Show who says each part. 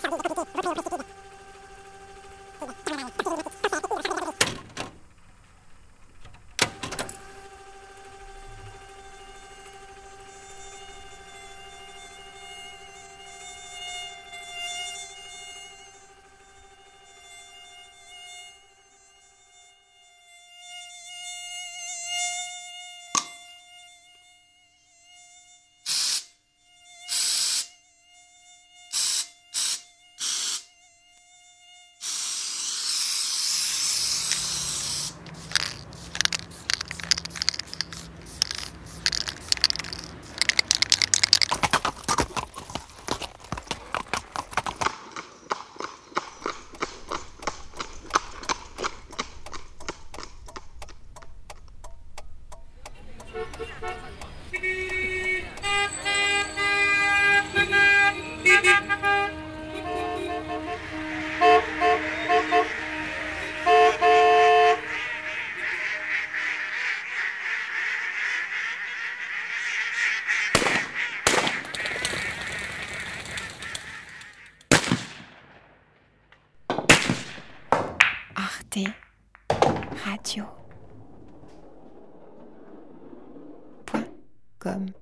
Speaker 1: ハハハハ! Arte Radio. Point com.